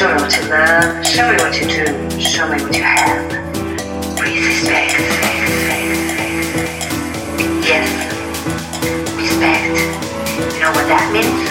Show me what you love, show me what you do, show me what you have. Breathe respect. Yes, respect. You know what that means?